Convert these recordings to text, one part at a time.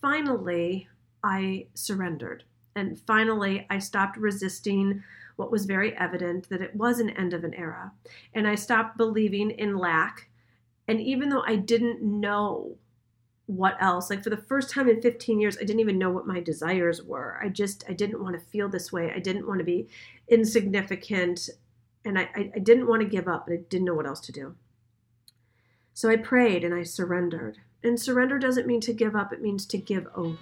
finally I surrendered. And finally, I stopped resisting what was very evident that it was an end of an era. And I stopped believing in lack. And even though I didn't know what else, like for the first time in 15 years, I didn't even know what my desires were. I just, I didn't want to feel this way. I didn't want to be insignificant. And I, I, didn't want to give up, but I didn't know what else to do. So I prayed and I surrendered. And surrender doesn't mean to give up, it means to give over.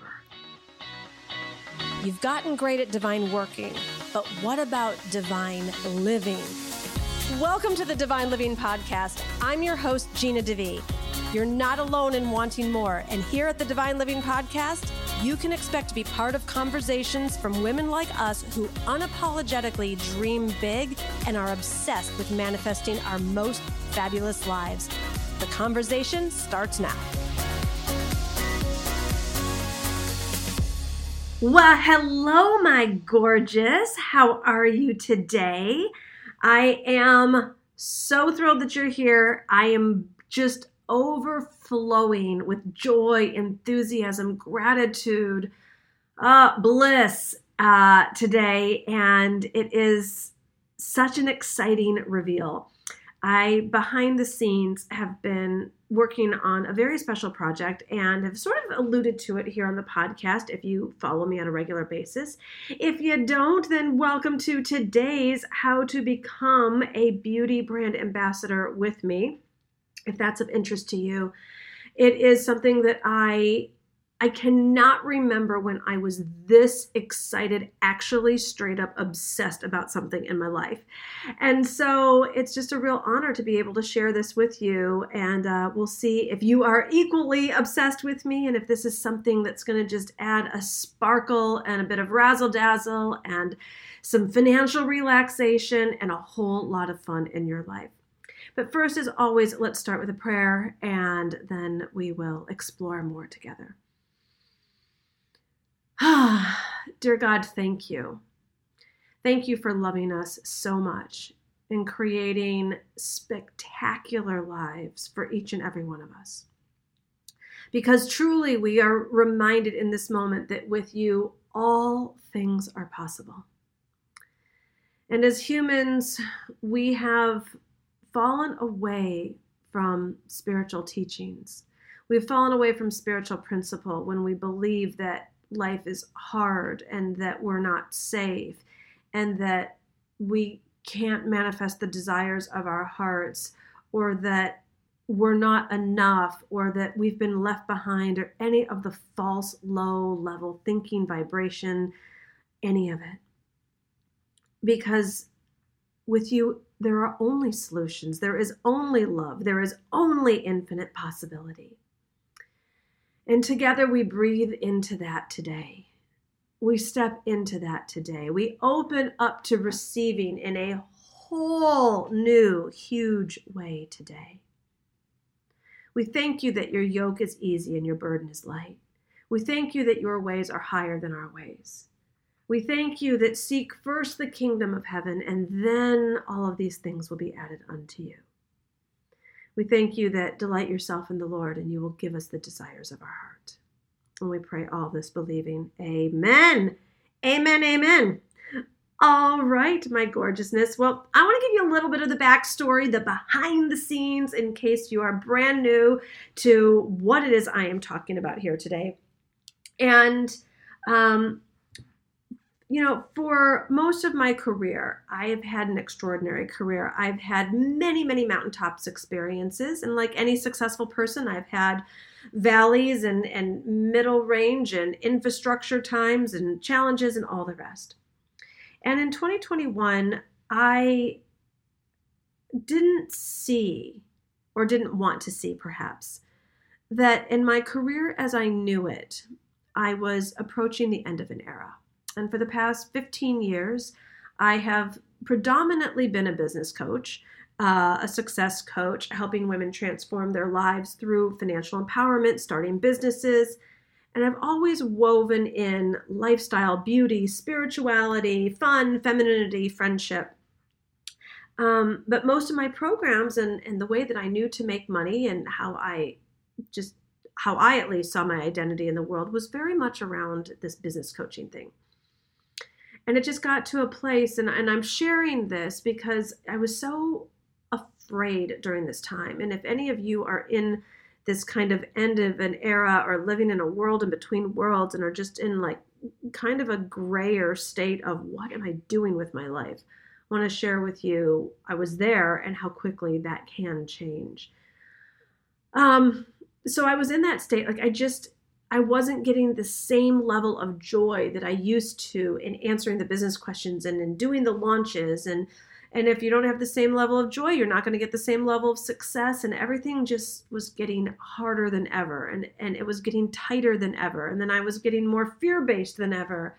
You've gotten great at divine working, but what about divine living? Welcome to the Divine Living Podcast. I'm your host, Gina DeVee. You're not alone in wanting more, and here at the Divine Living Podcast, you can expect to be part of conversations from women like us who unapologetically dream big and are obsessed with manifesting our most fabulous lives. The conversation starts now. Well, hello, my gorgeous. How are you today? I am so thrilled that you're here. I am just overflowing with joy, enthusiasm, gratitude, uh, bliss uh, today. And it is such an exciting reveal. I, behind the scenes, have been working on a very special project and have sort of alluded to it here on the podcast if you follow me on a regular basis. If you don't, then welcome to today's How to Become a Beauty Brand Ambassador with me. If that's of interest to you, it is something that I I cannot remember when I was this excited, actually straight up obsessed about something in my life. And so it's just a real honor to be able to share this with you. And uh, we'll see if you are equally obsessed with me and if this is something that's going to just add a sparkle and a bit of razzle dazzle and some financial relaxation and a whole lot of fun in your life. But first, as always, let's start with a prayer and then we will explore more together. Dear God, thank you. Thank you for loving us so much and creating spectacular lives for each and every one of us. Because truly, we are reminded in this moment that with you, all things are possible. And as humans, we have fallen away from spiritual teachings. We've fallen away from spiritual principle when we believe that life is hard and that we're not safe and that we can't manifest the desires of our hearts or that we're not enough or that we've been left behind or any of the false low level thinking vibration any of it. Because with you there are only solutions. There is only love. There is only infinite possibility and together we breathe into that today. We step into that today. We open up to receiving in a whole new, huge way today. We thank you that your yoke is easy and your burden is light. We thank you that your ways are higher than our ways. We thank you that seek first the kingdom of heaven, and then all of these things will be added unto you. We thank you that delight yourself in the Lord and you will give us the desires of our heart. And we pray all this believing. Amen. Amen. Amen. All right, my gorgeousness. Well, I want to give you a little bit of the backstory, the behind the scenes, in case you are brand new to what it is I am talking about here today. And um, you know, for most of my career, I have had an extraordinary career. I've had many, many mountaintops experiences. And like any successful person, I've had valleys and, and middle range and infrastructure times and challenges and all the rest. And in 2021, I didn't see, or didn't want to see perhaps, that in my career as I knew it, I was approaching the end of an era. And for the past 15 years, I have predominantly been a business coach, uh, a success coach, helping women transform their lives through financial empowerment, starting businesses. And I've always woven in lifestyle, beauty, spirituality, fun, femininity, friendship. Um, but most of my programs and, and the way that I knew to make money and how I just how I at least saw my identity in the world was very much around this business coaching thing. And it just got to a place, and, and I'm sharing this because I was so afraid during this time. And if any of you are in this kind of end of an era or living in a world in between worlds and are just in like kind of a grayer state of what am I doing with my life, I want to share with you I was there and how quickly that can change. Um, so I was in that state. Like I just, I wasn't getting the same level of joy that I used to in answering the business questions and in doing the launches. And, and if you don't have the same level of joy, you're not going to get the same level of success. And everything just was getting harder than ever. And, and it was getting tighter than ever. And then I was getting more fear based than ever.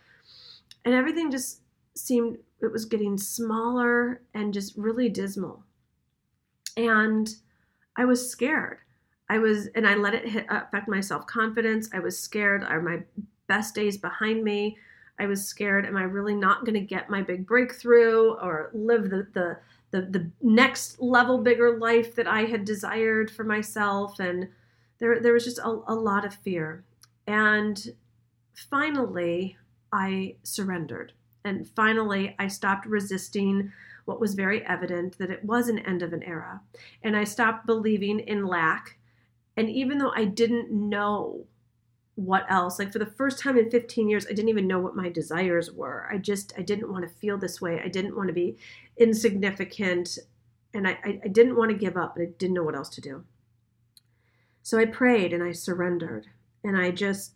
And everything just seemed, it was getting smaller and just really dismal. And I was scared. I was, and I let it hit, affect my self confidence. I was scared. Are my best days behind me? I was scared. Am I really not going to get my big breakthrough or live the, the the the next level bigger life that I had desired for myself? And there there was just a, a lot of fear. And finally, I surrendered. And finally, I stopped resisting what was very evident that it was an end of an era. And I stopped believing in lack and even though I didn't know what else, like for the first time in 15 years, I didn't even know what my desires were. I just, I didn't want to feel this way. I didn't want to be insignificant. And I, I, didn't want to give up, but I didn't know what else to do. So I prayed and I surrendered. And I just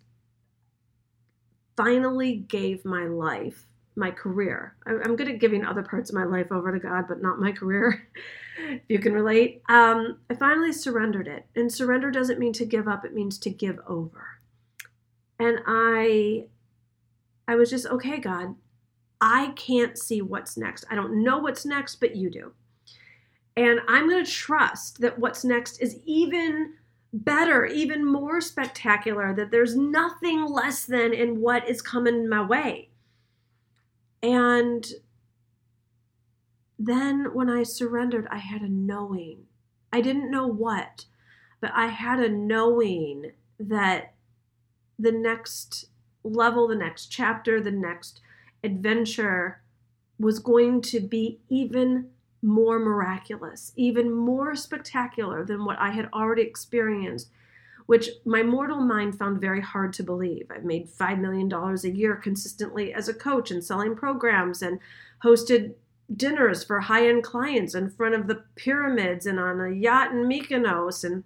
finally gave my life, my career. I'm good at giving other parts of my life over to God, but not my career. if you can relate. Um, I finally surrendered it. And surrender doesn't mean to give up, it means to give over. And I I was just, okay, God, I can't see what's next. I don't know what's next, but you do. And I'm going to trust that what's next is even better, even more spectacular, that there's nothing less than in what is coming my way. And then when I surrendered, I had a knowing. I didn't know what, but I had a knowing that the next level, the next chapter, the next adventure was going to be even more miraculous, even more spectacular than what I had already experienced, which my mortal mind found very hard to believe. I've made $5 million a year consistently as a coach and selling programs and hosted dinners for high end clients in front of the pyramids and on a yacht in Mykonos and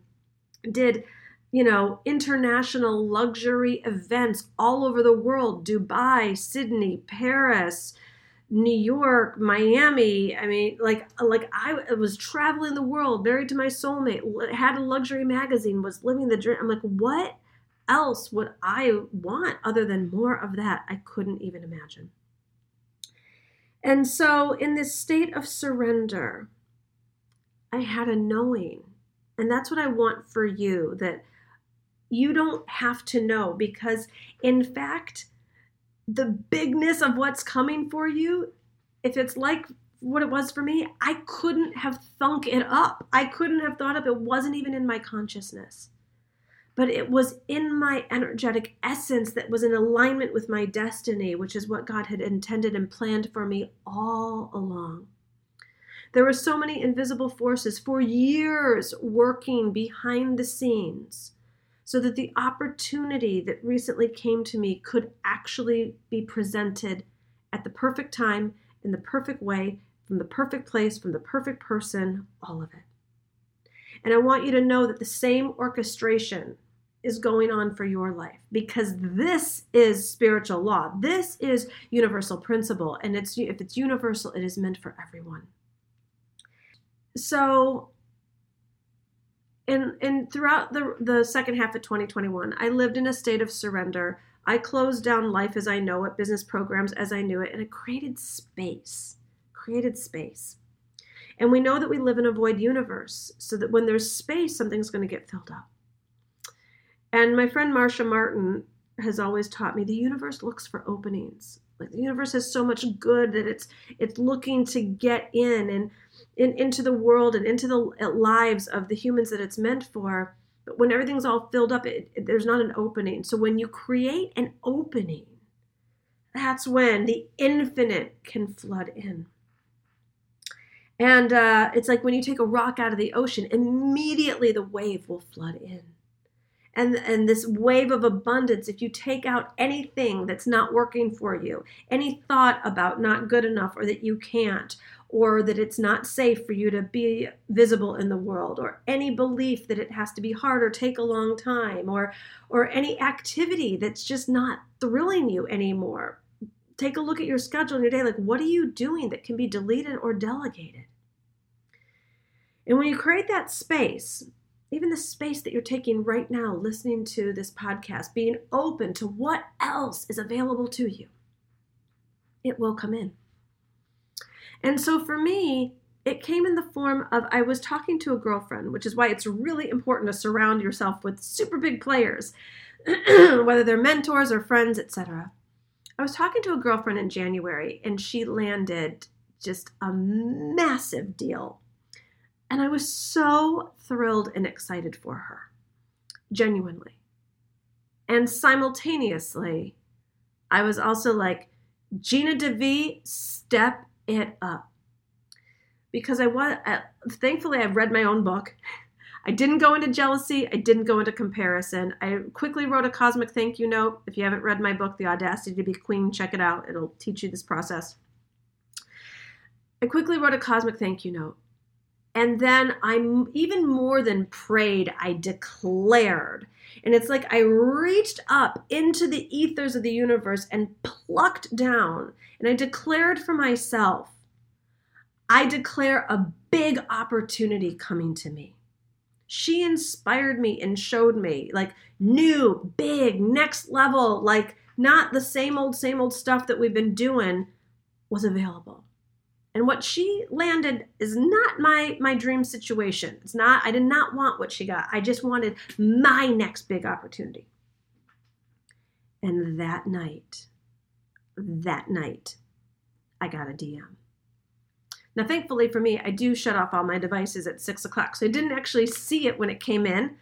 did you know international luxury events all over the world Dubai Sydney Paris New York Miami. I mean like like I was traveling the world married to my soulmate had a luxury magazine was living the dream. I'm like what else would I want other than more of that? I couldn't even imagine and so, in this state of surrender, I had a knowing. And that's what I want for you that you don't have to know because, in fact, the bigness of what's coming for you, if it's like what it was for me, I couldn't have thunk it up. I couldn't have thought up. it. wasn't even in my consciousness but it was in my energetic essence that was in alignment with my destiny, which is what God had intended and planned for me all along. There were so many invisible forces for years working behind the scenes so that the opportunity that recently came to me could actually be presented at the perfect time, in the perfect way, from the perfect place, from the perfect person, all of it. And I want you to know that the same orchestration is going on for your life because this is spiritual law. This is universal principle and it's if it's universal it is meant for everyone. So and and throughout the the second half of 2021, I lived in a state of surrender. I closed down life as I know it, business programs as I knew it, and it created space. Created space. And we know that we live in a void universe, so that when there's space, something's going to get filled up. And my friend Marcia Martin has always taught me the universe looks for openings. Like the universe has so much good that it's it's looking to get in and in, into the world and into the lives of the humans that it's meant for. But when everything's all filled up, it, it, there's not an opening. So when you create an opening, that's when the infinite can flood in. And uh, it's like when you take a rock out of the ocean, immediately the wave will flood in. And, and this wave of abundance, if you take out anything that's not working for you, any thought about not good enough or that you can't, or that it's not safe for you to be visible in the world or any belief that it has to be hard or take a long time or or any activity that's just not thrilling you anymore take a look at your schedule in your day like what are you doing that can be deleted or delegated? And when you create that space even the space that you're taking right now listening to this podcast being open to what else is available to you it will come in and so for me, it came in the form of I was talking to a girlfriend, which is why it's really important to surround yourself with super big players, whether they're mentors or friends, etc. I was talking to a girlfriend in January and she landed just a massive deal. And I was so thrilled and excited for her, genuinely. And simultaneously, I was also like, Gina DeVee, step it up because I was uh, thankfully I've read my own book. I didn't go into jealousy. I didn't go into comparison. I quickly wrote a cosmic thank you note. If you haven't read my book, The Audacity to Be Queen, check it out. It'll teach you this process. I quickly wrote a cosmic thank you note. And then I even more than prayed, I declared. And it's like I reached up into the ethers of the universe and plucked down. And I declared for myself, I declare a big opportunity coming to me. She inspired me and showed me like new, big, next level, like not the same old, same old stuff that we've been doing was available and what she landed is not my my dream situation. It's not i did not want what she got. I just wanted my next big opportunity. And that night that night i got a dm now thankfully for me i do shut off all my devices at six o'clock so i didn't actually see it when it came in.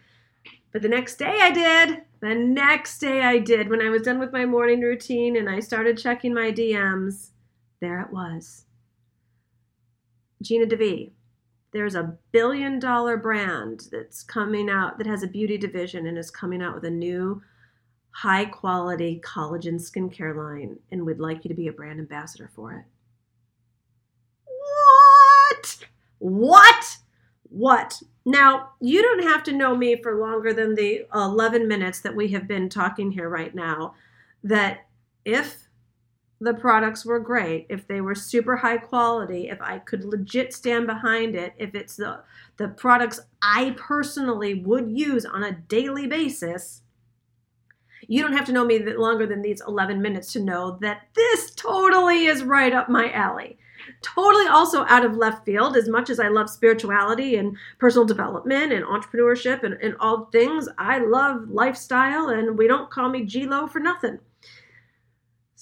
But the next day i did. The next day i did. When i was done with my morning routine and i started checking my dms there it was Gina DeVee. There's a billion dollar brand that's coming out that has a beauty division and is coming out with a new high quality collagen skincare line, and we'd like you to be a brand ambassador for it. What? What? What? Now, you don't have to know me for longer than the 11 minutes that we have been talking here right now. That if the products were great, if they were super high quality, if I could legit stand behind it, if it's the the products I personally would use on a daily basis, you don't have to know me longer than these 11 minutes to know that this totally is right up my alley. Totally also out of left field, as much as I love spirituality and personal development and entrepreneurship and, and all things, I love lifestyle, and we don't call me G-Lo for nothing.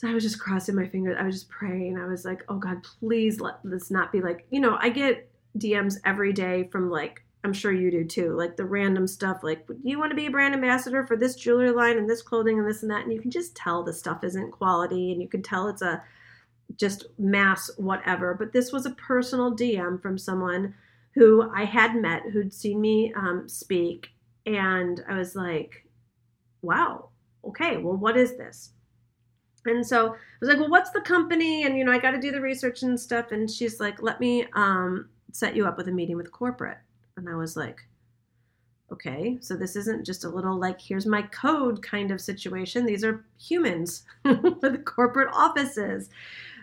So I was just crossing my fingers. I was just praying. I was like, oh God, please let this not be like, you know, I get DMs every day from like, I'm sure you do too, like the random stuff like, you want to be a brand ambassador for this jewelry line and this clothing and this and that? And you can just tell the stuff isn't quality and you can tell it's a just mass whatever. But this was a personal DM from someone who I had met who'd seen me um, speak. And I was like, wow, okay, well, what is this? And so I was like, well, what's the company? And, you know, I got to do the research and stuff. And she's like, let me um, set you up with a meeting with corporate. And I was like, okay, so this isn't just a little like, here's my code kind of situation. These are humans the corporate offices.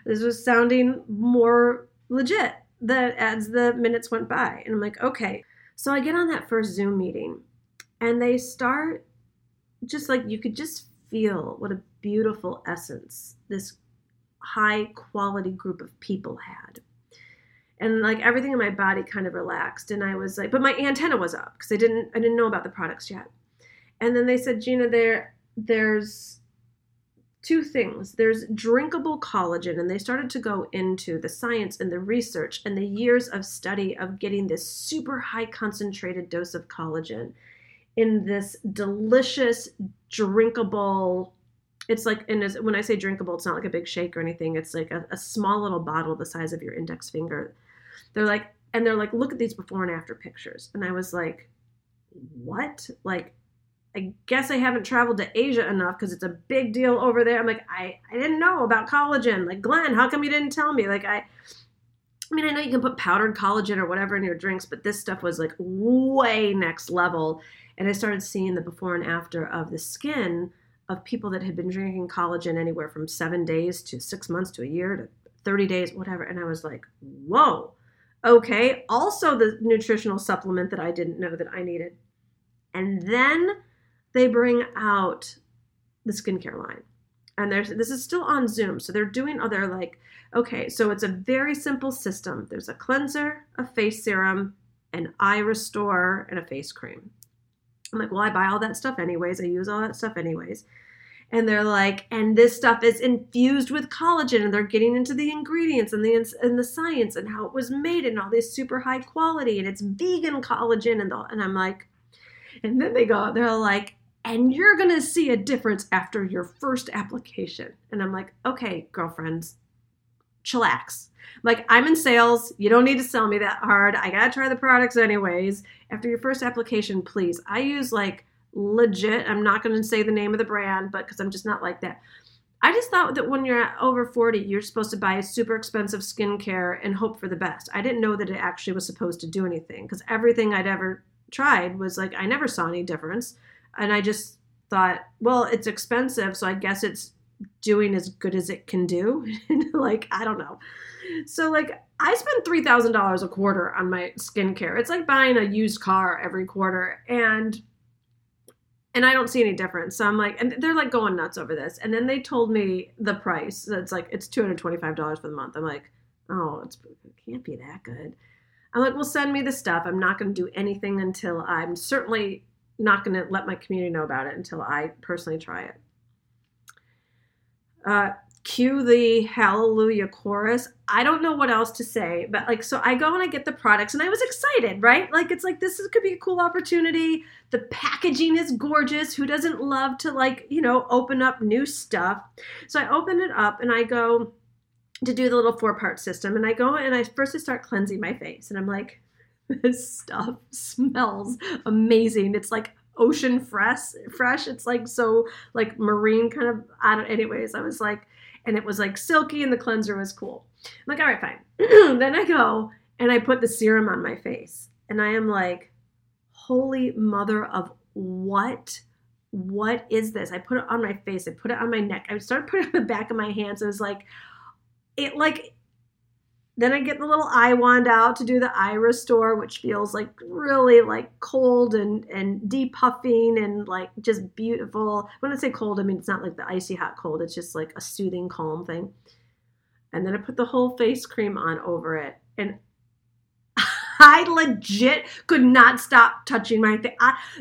This was sounding more legit that as the minutes went by. And I'm like, okay. So I get on that first Zoom meeting and they start just like you could just feel what a beautiful essence this high quality group of people had. And like everything in my body kind of relaxed and i was like but my antenna was up because i didn't i didn't know about the products yet. And then they said gina there there's two things. There's drinkable collagen and they started to go into the science and the research and the years of study of getting this super high concentrated dose of collagen in this delicious, drinkable. It's like, and when I say drinkable, it's not like a big shake or anything. It's like a, a small little bottle the size of your index finger. They're like, and they're like, look at these before and after pictures. And I was like, what? Like, I guess I haven't traveled to Asia enough because it's a big deal over there. I'm like, I, I didn't know about collagen. Like, Glenn, how come you didn't tell me? Like, I, I mean, I know you can put powdered collagen or whatever in your drinks, but this stuff was like way next level. And I started seeing the before and after of the skin of people that had been drinking collagen anywhere from seven days to six months to a year to 30 days, whatever. And I was like, whoa, okay. Also, the nutritional supplement that I didn't know that I needed. And then they bring out the skincare line. And there's this is still on Zoom. So they're doing other like, okay, so it's a very simple system. There's a cleanser, a face serum, an eye restore, and a face cream. I'm like, well, I buy all that stuff anyways. I use all that stuff anyways. And they're like, and this stuff is infused with collagen, and they're getting into the ingredients and the and the science and how it was made and all this super high quality, and it's vegan collagen, and the, and I'm like, and then they go, they're like, and you're to see a difference after your first application. And I'm like, okay, girlfriends, chillax. Like, I'm in sales. You don't need to sell me that hard. I got to try the products anyways. After your first application, please. I use like legit, I'm not going to say the name of the brand, but because I'm just not like that. I just thought that when you're over 40, you're supposed to buy super expensive skincare and hope for the best. I didn't know that it actually was supposed to do anything because everything I'd ever tried was like, I never saw any difference and I just thought, well, it's expensive, so I guess it's doing as good as it can do. like, I don't know. So like I spend three thousand dollars a quarter on my skincare. It's like buying a used car every quarter, and and I don't see any difference. So I'm like, and they're like going nuts over this. And then they told me the price. It's like it's two hundred twenty five dollars for the month. I'm like, oh, it can't be that good. I'm like, well, send me the stuff. I'm not going to do anything until I'm certainly not going to let my community know about it until I personally try it. Uh, cue the hallelujah chorus. I don't know what else to say, but like, so I go and I get the products and I was excited, right? Like, it's like, this is, could be a cool opportunity. The packaging is gorgeous. Who doesn't love to, like, you know, open up new stuff? So I open it up and I go to do the little four part system. And I go and I first I start cleansing my face and I'm like, this stuff smells amazing. It's like ocean fresh fresh. It's like so like marine kind of i don't anyways i was like and it was like silky and the cleanser was cool. I'm like all right fine. Then i go and i put the serum on my face and i am like holy mother of what what is this? I put it on my face i put it on my neck i started putting it on the back of my hands. It was like it like then I get the little eye wand out to do the eye restore, which feels like really like cold and and depuffing and like just beautiful. When I say cold, I mean it's not like the icy hot cold. It's just like a soothing, calm thing. And then I put the whole face cream on over it, and I legit could not stop touching my face.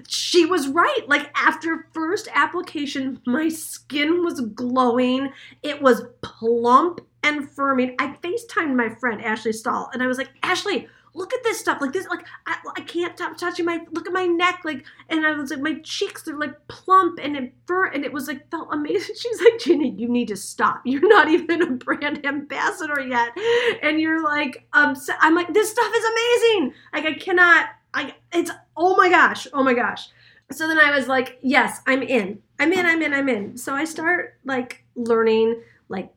She was right. Like after first application, my skin was glowing. It was plump and firming. I FaceTimed my friend Ashley Stahl and I was like, Ashley, look at this stuff. Like this, like I, I can't stop touching my look at my neck, like and I was like, my cheeks are like plump and it fur and it was like felt amazing. She's like, Jenny, you need to stop. You're not even a brand ambassador yet. And you're like, um I'm like, this stuff is amazing. Like I cannot, I it's oh my gosh, oh my gosh. So then I was like, yes, I'm in. I'm in, I'm in, I'm in. So I start like learning like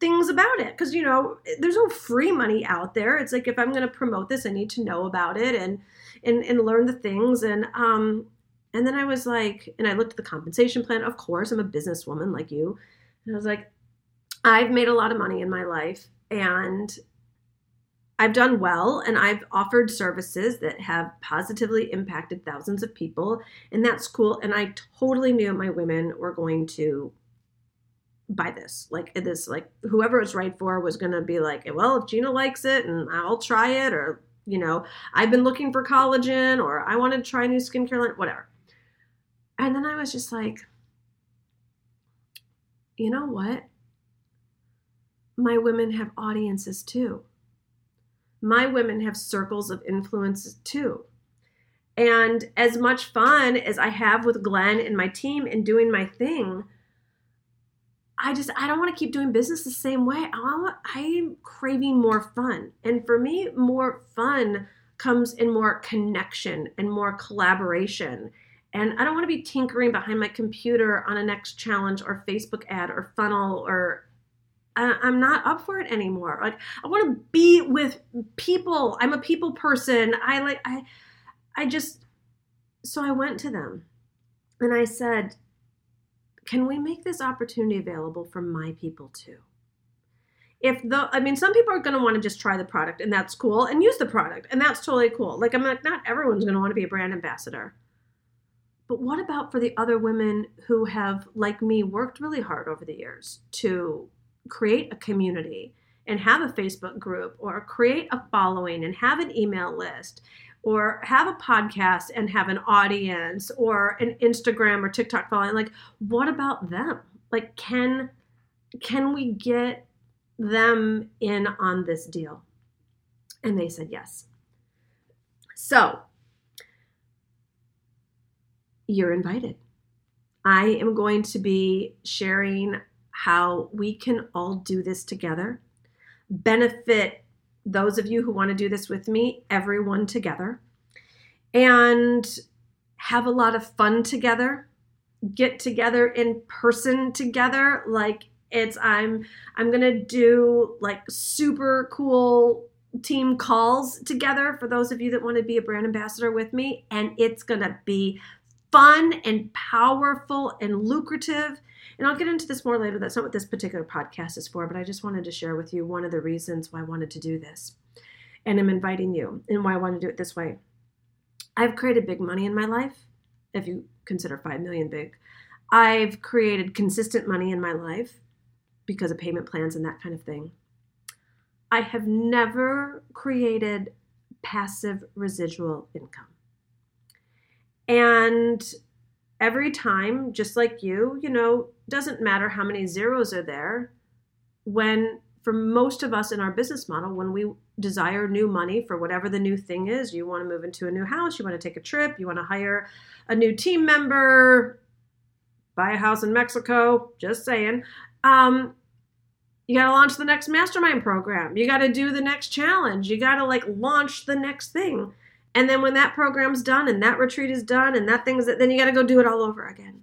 things about it. Because you know there's no free money out there. It's like if i'm going to promote this i need to know about it and and and learn the things. And um and then i was like and i looked at the compensation plan. Of course i'm a businesswoman like you. And i was like i've made a lot of money in my life and I've done well and I've offered services that have positively impacted thousands of people, and that's cool. And I totally knew my women were going to buy this. Like this, like whoever it's right for was gonna be like, well, if Gina likes it and I'll try it, or you know, I've been looking for collagen, or I want to try new skincare line, whatever. And then I was just like, you know what? My women have audiences too. My women have circles of influence too. And as much fun as I have with Glenn and my team and doing my thing, I just I don't want to keep doing business the same way. I I'm craving more fun. And for me, more fun comes in more connection and more collaboration. And I don't want to be tinkering behind my computer on a next challenge or Facebook ad or funnel or I'm not up for it anymore. Like I want to be with people. I'm a people person. I like I I just so I went to them and I said, "Can we make this opportunity available for my people too?" If the I mean some people are going to want to just try the product and that's cool and use the product and that's totally cool. Like I'm like not everyone's going to want to be a brand ambassador. But what about for the other women who have like me worked really hard over the years to create a community and have a Facebook group or create a following and have an email list or have a podcast and have an audience or an Instagram or TikTok following like what about them? Like can can we get them in on this deal? And they said yes. So you're invited. I am going to be sharing how we can all do this together, benefit those of you who want to do this with me, everyone together, and have a lot of fun together, get together in person together. Like it's I'm I'm gonna do like super cool team calls together for those of you that want to be a brand ambassador with me, and it's gonna be fun and powerful and lucrative and I'll get into this more later. That's not what this particular podcast is for, but I just wanted to share with you one of the reasons why I wanted to do this. And I'm inviting you and why I want to do it this way. I've created big money in my life, if you consider 5 million big. I've created consistent money in my life because of payment plans and that kind of thing. I have never created passive residual income. And every time, just like you, you know, doesn't matter how many zeros are there. When, for most of us in our business model, when we desire new money for whatever the new thing is, you want to move into a new house, you want to take a trip, you want to hire a new team member, buy a house in Mexico, just saying. Um, you got to launch the next mastermind program. You got to do the next challenge. You got to like launch the next thing. And then when that program's done and that retreat is done and that thing's then you got to go do it all over again.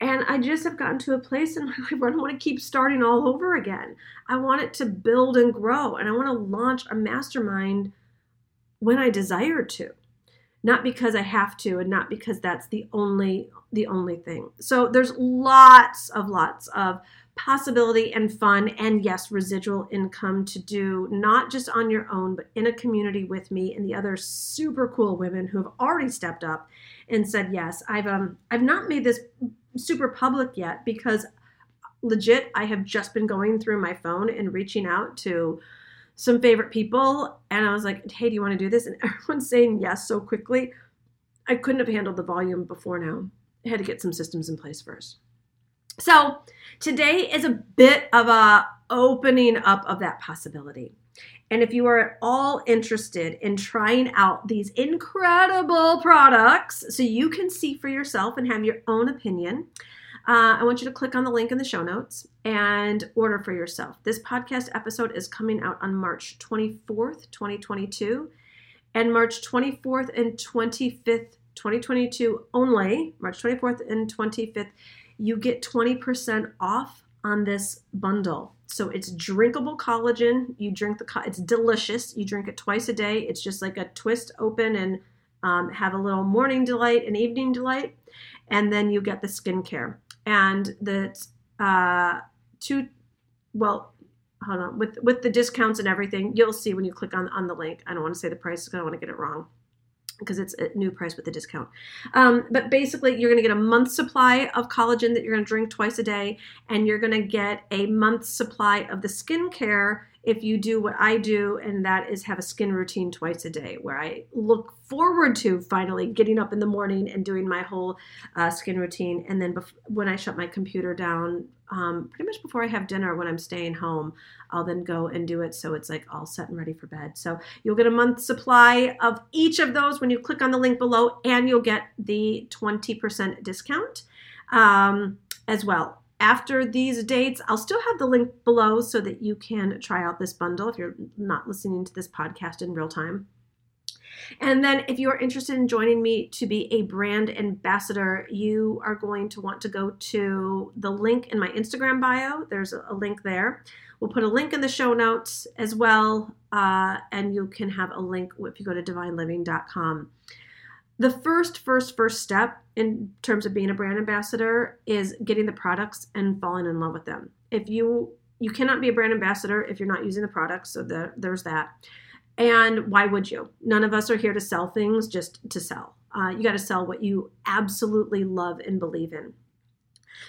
And I just have gotten to a place in my life where I don't want to keep starting all over again. I want it to build and grow, and I want to launch a mastermind when I desire to, not because I have to, and not because that's the only the only thing. So there's lots of lots of possibility and fun, and yes, residual income to do not just on your own, but in a community with me and the other super cool women who have already stepped up and said yes. I've um I've not made this super public yet because legit, I have just been going through my phone and reaching out to some favorite people. And I was like, hey, do you want to do this? And everyone's saying yes so quickly. I couldn't have handled the volume before now. I had to get some systems in place first. So today is a bit of a opening up of that possibility. And if you are at all interested in trying out these incredible products so you can see for yourself and have your own opinion, uh, I want you to click on the link in the show notes and order for yourself. This podcast episode is coming out on March 24th, 2022, and March 24th and 25th, 2022 only, March 24th and 25th, you get 20% off on this bundle. So it's drinkable collagen. You drink the co- it's delicious. You drink it twice a day. It's just like a twist open and um, have a little morning delight and evening delight, and then you get the skincare and the uh, two. Well, hold on with with the discounts and everything. You'll see when you click on on the link. I don't want to say the price because I don't want to get it wrong because it's a new price with the discount. Um, but basically, you're going to get a month's supply of collagen that you're going to drink twice a day, and you're going to get a month's supply of the skincare if you do what I do, and that is have a skin routine twice a day, where I look forward to finally getting up in the morning and doing my whole uh, skin routine. And then bef- when I shut my computer down, um, pretty much before I have dinner when I'm staying home, I'll then go and do it so it's like all set and ready for bed. So you'll get a month supply of each of those when you click on the link below, and you'll get the 20% discount um, as well after these dates, I'll still have the link below so that you can try out this bundle if you're not listening to this podcast in real time. And then, if you are interested in joining me to be a brand ambassador, you are going to want to go to the link in my Instagram bio. There's a link there. We'll put a link in the show notes as well, uh, and you can have a link if you go to divineliving.com the first first first step in terms of being a brand ambassador is getting the products and falling in love with them. If you you cannot be a brand ambassador if you're not using the products so the, there's that. And why would you? None of us are here to sell things just to sell. Uh, you got to sell what you absolutely love and believe in.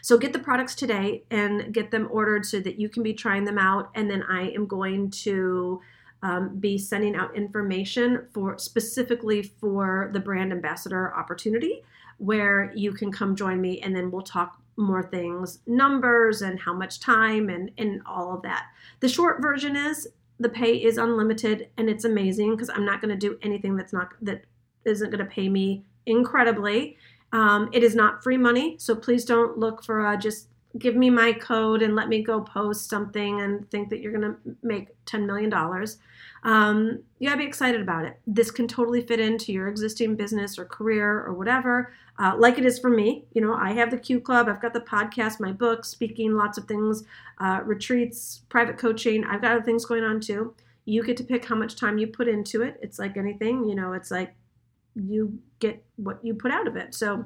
So get the products today and get them ordered so that you can be trying them out and then i am going to um, be sending out information for specifically for the brand ambassador opportunity where you can come join me and then we'll talk more things numbers and how much time and and all of that. The short version is the pay is unlimited and it's amazing because i'm not going to do anything that's not that isn't going to pay me incredibly. Um, it is not free money so please don't look for a just give me my code and let me go post something and think that you're going to make $10 million. Um, you got to be excited about it. This can totally fit into your existing business or career or whatever, uh, like it is for me. You know, I have the Q Club, I've got the podcast, my book, speaking, lots of things, uh, retreats, private coaching. I've got other things going on too. You get to pick how much time you put into it. It's like anything, you know, it's like you get what you put out of it. So,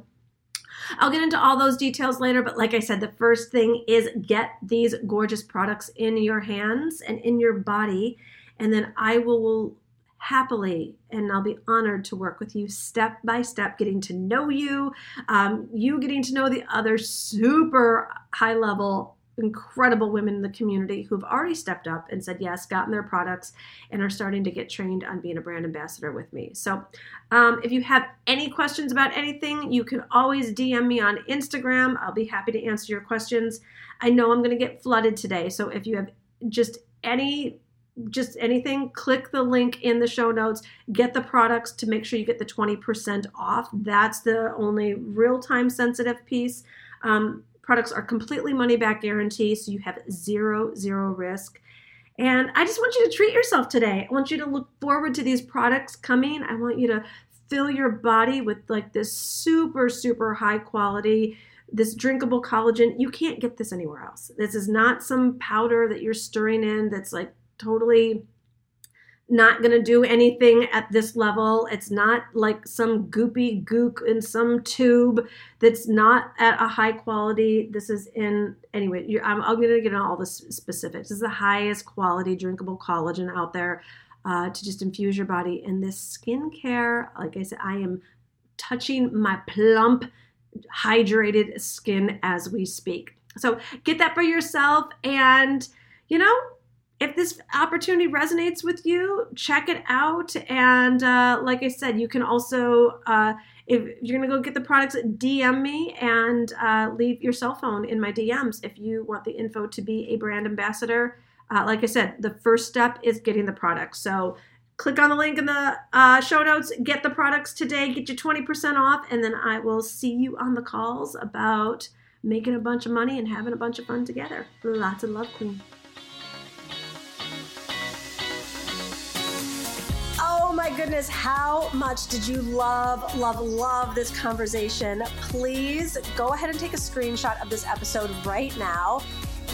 I'll get into all those details later, but like I said, the first thing is get these gorgeous products in your hands and in your body, and then I will happily and I'll be honored to work with you step by step, getting to know you, um, you getting to know the other super high level incredible women in the community who've already stepped up and said yes, gotten their products, and are starting to get trained on being a brand ambassador with me. So, um, if you have any questions about anything, you can always DM me on Instagram. I'll be happy to answer your questions. I know I'm going to get flooded today, so if you have just any just anything, click the link in the show notes, get the products to make sure you get the 20% off. That's the only real time sensitive piece. Um, Products are completely money back guarantee, so you have zero, zero risk. And I just want you to treat yourself today. I want you to look forward to these products coming. I want you to fill your body with like this super, super high quality, this drinkable collagen. You can't get this anywhere else. This is not some powder that you're stirring in that's like totally not going to do anything at this level. It's not like some goopy gook in some tube that's not at a high quality. This is in, anyway, I'm, I'm going to get on all the specifics. This is the highest quality drinkable collagen out there uh, to just infuse your body. And this skincare, like I said, I am touching my plump, hydrated skin as we speak. So get that for yourself and, you know, if this opportunity resonates with you, check it out. And uh, like I said, you can also, uh, if you're gonna go get the products, DM me and uh, leave your cell phone in my DMs if you want the info to be a brand ambassador. Uh, like I said, the first step is getting the products. So click on the link in the uh, show notes, get the products today, get you 20% off, and then I will see you on the calls about making a bunch of money and having a bunch of fun together. Lots of love, Queen. Goodness, how much did you love, love, love this conversation? Please go ahead and take a screenshot of this episode right now.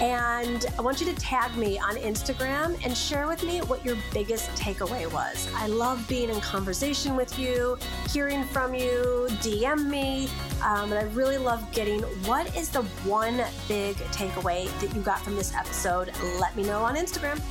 And I want you to tag me on Instagram and share with me what your biggest takeaway was. I love being in conversation with you, hearing from you, DM me. Um, and I really love getting what is the one big takeaway that you got from this episode. Let me know on Instagram.